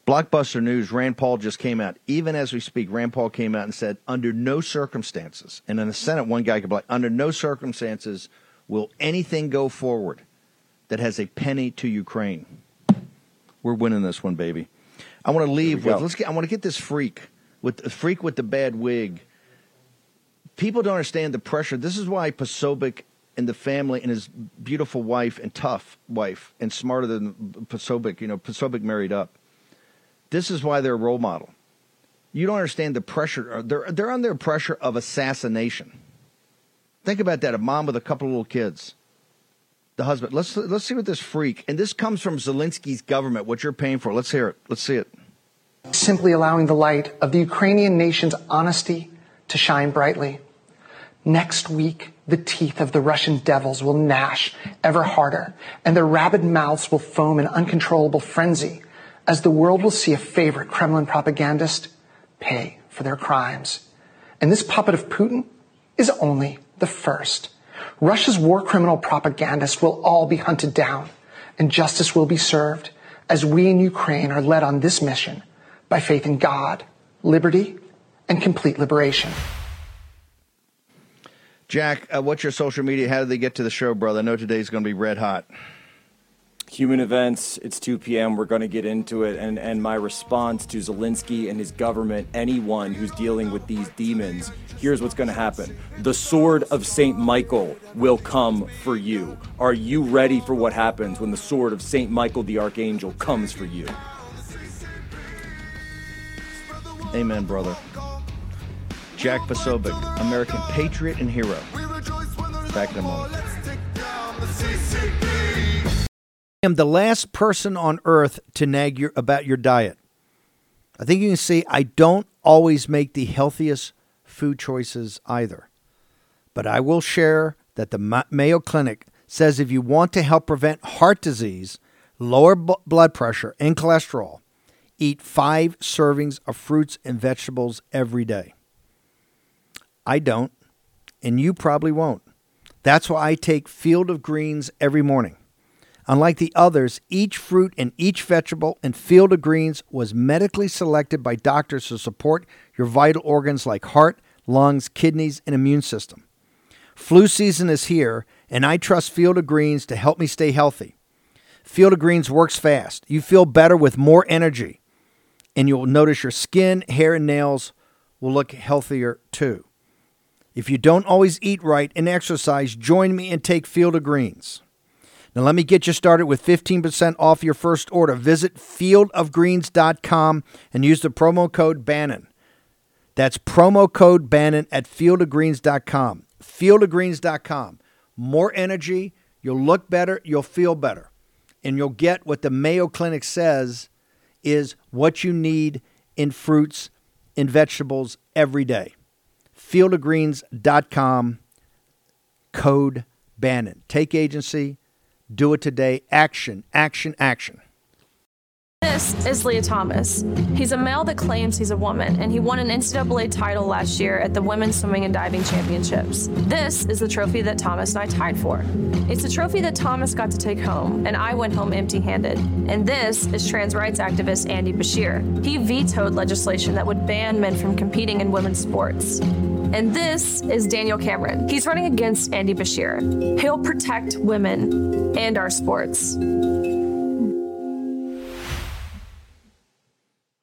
Blockbuster News, Rand Paul just came out. Even as we speak, Rand Paul came out and said, under no circumstances, and in the Senate, one guy could be like, under no circumstances will anything go forward that has a penny to Ukraine. We're winning this one, baby. I want to leave with let's get. I want to get this freak with the freak with the bad wig. People don't understand the pressure. This is why Posobiec and the family and his beautiful wife and tough wife and smarter than Posobiec. You know, Posobiec married up. This is why they're a role model. You don't understand the pressure. Uh, they're they're under pressure of assassination. Think about that. A mom with a couple of little kids. The husband. Let's let's see what this freak. And this comes from Zelensky's government. What you're paying for. Let's hear it. Let's see it. simply allowing the light of the Ukrainian nation's honesty to shine brightly. Next week, the teeth of the Russian devils will gnash ever harder, and their rabid mouths will foam in uncontrollable frenzy as the world will see a favorite Kremlin propagandist pay for their crimes. And this puppet of Putin is only the first. Russia's war criminal propagandists will all be hunted down, and justice will be served as we in Ukraine are led on this mission by faith in God, liberty, and complete liberation. Jack, uh, what's your social media? How did they get to the show, brother? I know today's going to be red hot. Human events, it's 2 p.m. We're going to get into it. And, and my response to Zelensky and his government, anyone who's dealing with these demons, here's what's going to happen. The sword of St. Michael will come for you. Are you ready for what happens when the sword of St. Michael the Archangel comes for you? Amen, brother. Jack Posobiec, American patriot and hero. Back in a moment. Am the last person on earth to nag your, about your diet. I think you can see I don't always make the healthiest food choices either. But I will share that the Mayo Clinic says if you want to help prevent heart disease, lower b- blood pressure, and cholesterol, eat five servings of fruits and vegetables every day. I don't, and you probably won't. That's why I take Field of Greens every morning. Unlike the others, each fruit and each vegetable and Field of Greens was medically selected by doctors to support your vital organs like heart, lungs, kidneys, and immune system. Flu season is here, and I trust Field of Greens to help me stay healthy. Field of Greens works fast. You feel better with more energy, and you'll notice your skin, hair, and nails will look healthier too. If you don't always eat right and exercise, join me and take Field of Greens. Now, let me get you started with 15% off your first order. Visit fieldofgreens.com and use the promo code Bannon. That's promo code Bannon at fieldofgreens.com. Fieldofgreens.com. More energy, you'll look better, you'll feel better, and you'll get what the Mayo Clinic says is what you need in fruits and vegetables every day. Fieldofgreens.com, code Bannon. Take agency do it today. Action, action, action. This is Lia Thomas. He's a male that claims he's a woman, and he won an NCAA title last year at the Women's Swimming and Diving Championships. This is the trophy that Thomas and I tied for. It's a trophy that Thomas got to take home, and I went home empty handed. And this is trans rights activist Andy Beshear. He vetoed legislation that would ban men from competing in women's sports. And this is Daniel Cameron. He's running against Andy Beshear. He'll protect women and our sports.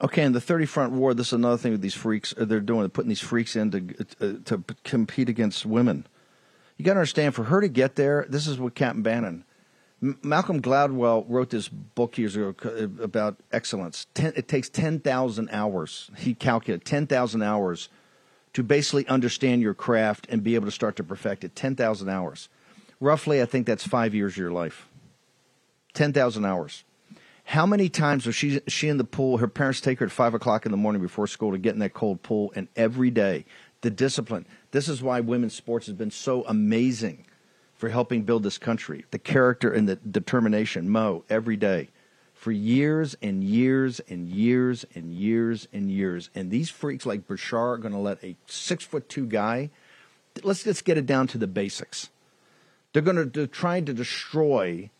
Okay, in the 30 front war, this is another thing with these freaks. uh, They're doing, putting these freaks in to, uh, to compete against women. You got to understand, for her to get there, this is what Captain Bannon. M- Malcolm Gladwell wrote this book years ago uh, about excellence. Ten, it takes 10,000 hours. He calculated 10,000 hours to basically understand your craft and be able to start to perfect it. 10,000 hours. Roughly, I think that's five years of your life. 10,000 hours. How many times was she she in the pool? Her parents take her at five o'clock in the morning before school to get in that cold pool, and every day the discipline. This is why women's sports has been so amazing for helping build this country. The character and the determination. Mo every day for years and years and years and years and years. And these freaks like Bashar are going to let a six foot two guy. Let's just get it down to the basics. They're going to try to destroy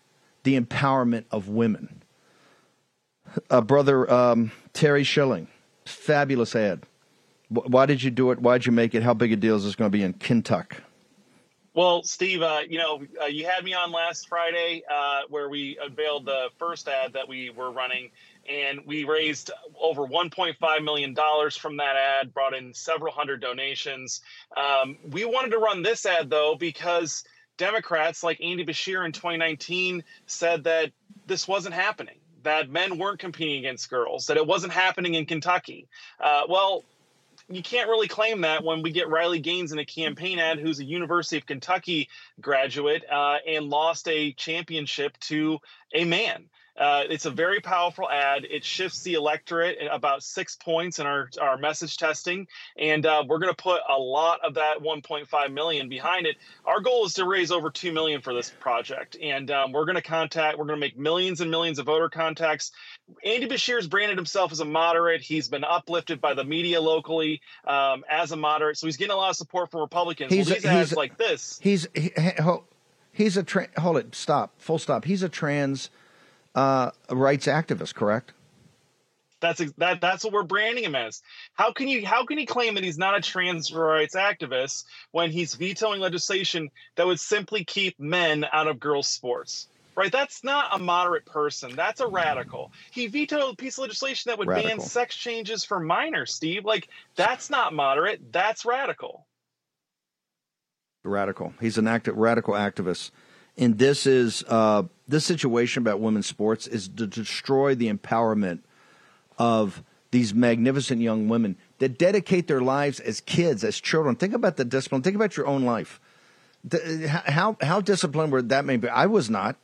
the empowerment of women uh, brother um, Terry Schilling. Fabulous ad. W- why did you do it? Why did you make it? How big a deal is this going to be in Kentucky? Well, Steve, uh, you know, uh, you had me on last Friday uh, where we unveiled the first ad that we were running, and we raised over $1.5 million from that ad, brought in several hundred donations. Um, we wanted to run this ad, though, because Democrats like Andy Beshear in 2019 said that this wasn't happening that men weren't competing against girls, that it wasn't happening in Kentucky. Uh, well, you can't really claim that when we get Riley Gaines in a campaign ad, who's a University of Kentucky graduate uh, and lost a championship to a man. Uh, it's a very powerful ad. It shifts the electorate about six points in our, our message testing, and uh, we're going to put a lot of that 1.5 million behind it. Our goal is to raise over two million for this project, and um, we're going to contact. We're going to make millions and millions of voter contacts. Andy Beshear's branded himself as a moderate. He's been uplifted by the media locally um, as a moderate, so he's getting a lot of support from Republicans. He's well, a- these ads he's like this. He's he, he- ho- he's a tra- hold it stop full stop. He's a trans uh, rights activist, correct? That's that. That's what we're branding him as. How can you? How can he claim that he's not a trans rights activist when he's vetoing legislation that would simply keep men out of girls' sports? Right. That's not a moderate person. That's a radical. He vetoed a piece of legislation that would ban sex changes for minors. Steve, like that's not moderate. That's radical. Radical. He's an active radical activist, and this is uh, this situation about women's sports is to destroy the empowerment of these magnificent young women that dedicate their lives as kids, as children. Think about the discipline. Think about your own life. The- how how disciplined were that be? I was not.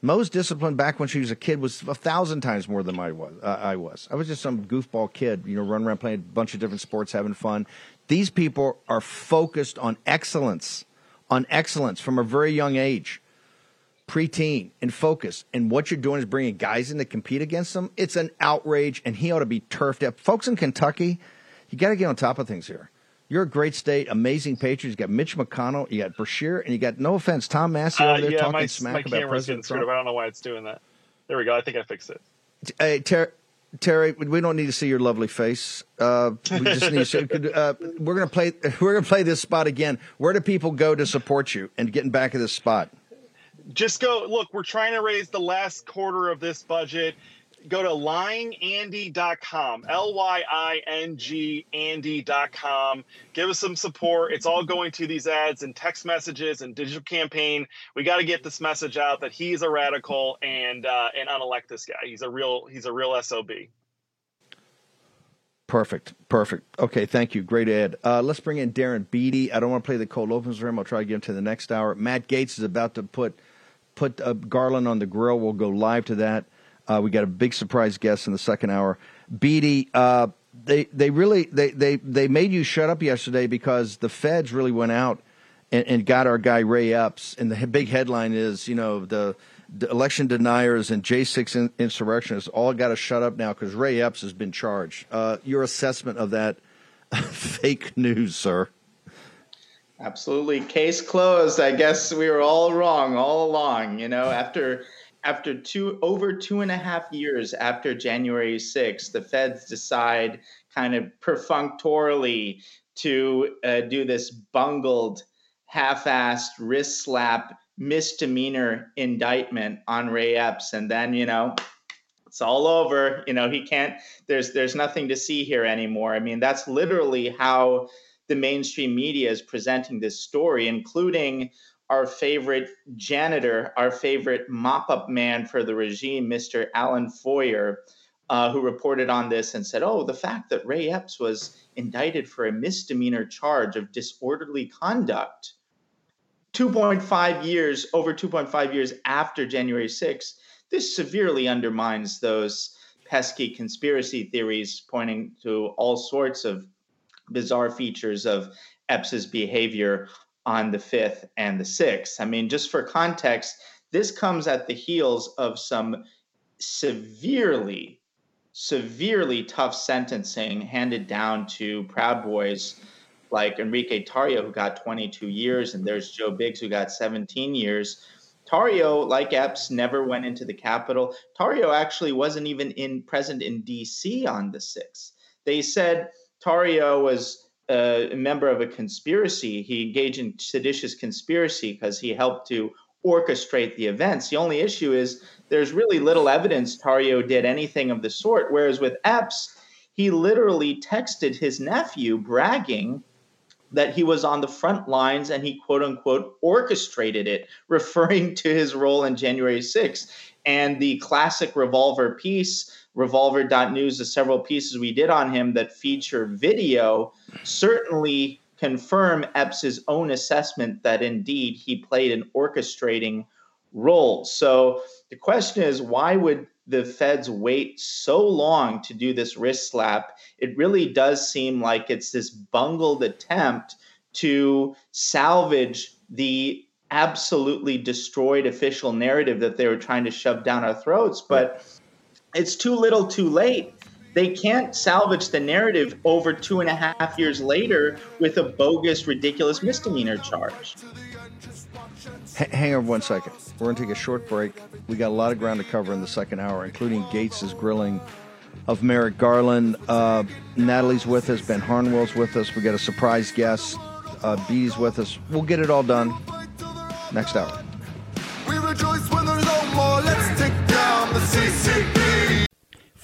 Mo's discipline back when she was a kid was a thousand times more than I was. Uh, I was. I was just some goofball kid, you know, running around playing a bunch of different sports, having fun. These people are focused on excellence, on excellence from a very young age. preteen and focus, and what you're doing is bringing guys in to compete against them. It's an outrage, and he ought to be turfed up. Folks in Kentucky, you got to get on top of things here. You're a great state, amazing Patriots. You got Mitch McConnell, you got Brashear, and you got no offense, Tom Massie over Uh, there yeah, talking my, smack my about camera's getting President Trump. I don't know why it's doing that. There we go. I think I fixed it. Hey, Ter- Terry, we don't need to see your lovely face. Uh, we just need to see. Uh, we're gonna play. We're gonna play this spot again. Where do people go to support you and getting back at this spot? Just go look. We're trying to raise the last quarter of this budget. Go to lyingandy.com, L Y I N G Andy.com. Give us some support. It's all going to these ads and text messages and digital campaign. We got to get this message out that he's a radical and uh, and unelect this guy. He's a real he's a real sob. Perfect, perfect. Okay, thank you. Great ad. Uh, let's bring in Darren Beattie. I don't want to play the cold opens for him. I'll try to get him to the next hour. Matt Gaetz is about to put put uh, Garland on the grill. We'll go live to that. Uh, we got a big surprise guest in the second hour. Beattie, uh, they they really they, they they made you shut up yesterday because the feds really went out and, and got our guy Ray Epps. And the big headline is, you know, the, the election deniers and J6 in, insurrectionists all got to shut up now because Ray Epps has been charged. Uh, your assessment of that fake news, sir? Absolutely. Case closed. I guess we were all wrong all along. You know, after after two over two and a half years after January 6th, the feds decide kind of perfunctorily to uh, do this bungled, half-assed wrist slap misdemeanor indictment on Ray Epps, and then you know it's all over. You know, he can't. There's there's nothing to see here anymore. I mean, that's literally how the mainstream media is presenting this story, including our favorite janitor, our favorite mop-up man for the regime, Mr. Alan Feuer, uh, who reported on this and said, "Oh, the fact that Ray Epps was indicted for a misdemeanor charge of disorderly conduct." 2.5 years, over 2.5 years after January 6th, this severely undermines those pesky conspiracy theories pointing to all sorts of bizarre features of Epps's behavior on the 5th and the 6th. I mean, just for context, this comes at the heels of some severely, severely tough sentencing handed down to Proud Boys like Enrique Tarrio, who got 22 years, and there's Joe Biggs, who got 17 years. Tarrio, like Epps, never went into the Capitol. Tarrio actually wasn't even in present in D.C. on the 6th. They said Tarrio was a member of a conspiracy. He engaged in seditious conspiracy because he helped to orchestrate the events. The only issue is there's really little evidence Tarrio did anything of the sort. Whereas with Epps, he literally texted his nephew bragging that he was on the front lines and he quote unquote orchestrated it, referring to his role in January 6th. And the classic revolver piece, revolver.news, the several pieces we did on him that feature video, certainly confirm Epps's own assessment that indeed he played an orchestrating role. So the question is why would the feds wait so long to do this wrist slap? It really does seem like it's this bungled attempt to salvage the absolutely destroyed official narrative that they were trying to shove down our throats. But it's too little too late. They can't salvage the narrative over two and a half years later with a bogus, ridiculous misdemeanor charge. H- hang on one second. We're going to take a short break. We got a lot of ground to cover in the second hour, including Gaetz' grilling of Merrick Garland. Uh, Natalie's with us. Ben Harnwell's with us. We got a surprise guest. Uh, Bee's with us. We'll get it all done next hour. We rejoice when there's no more. Let's take down the CCP.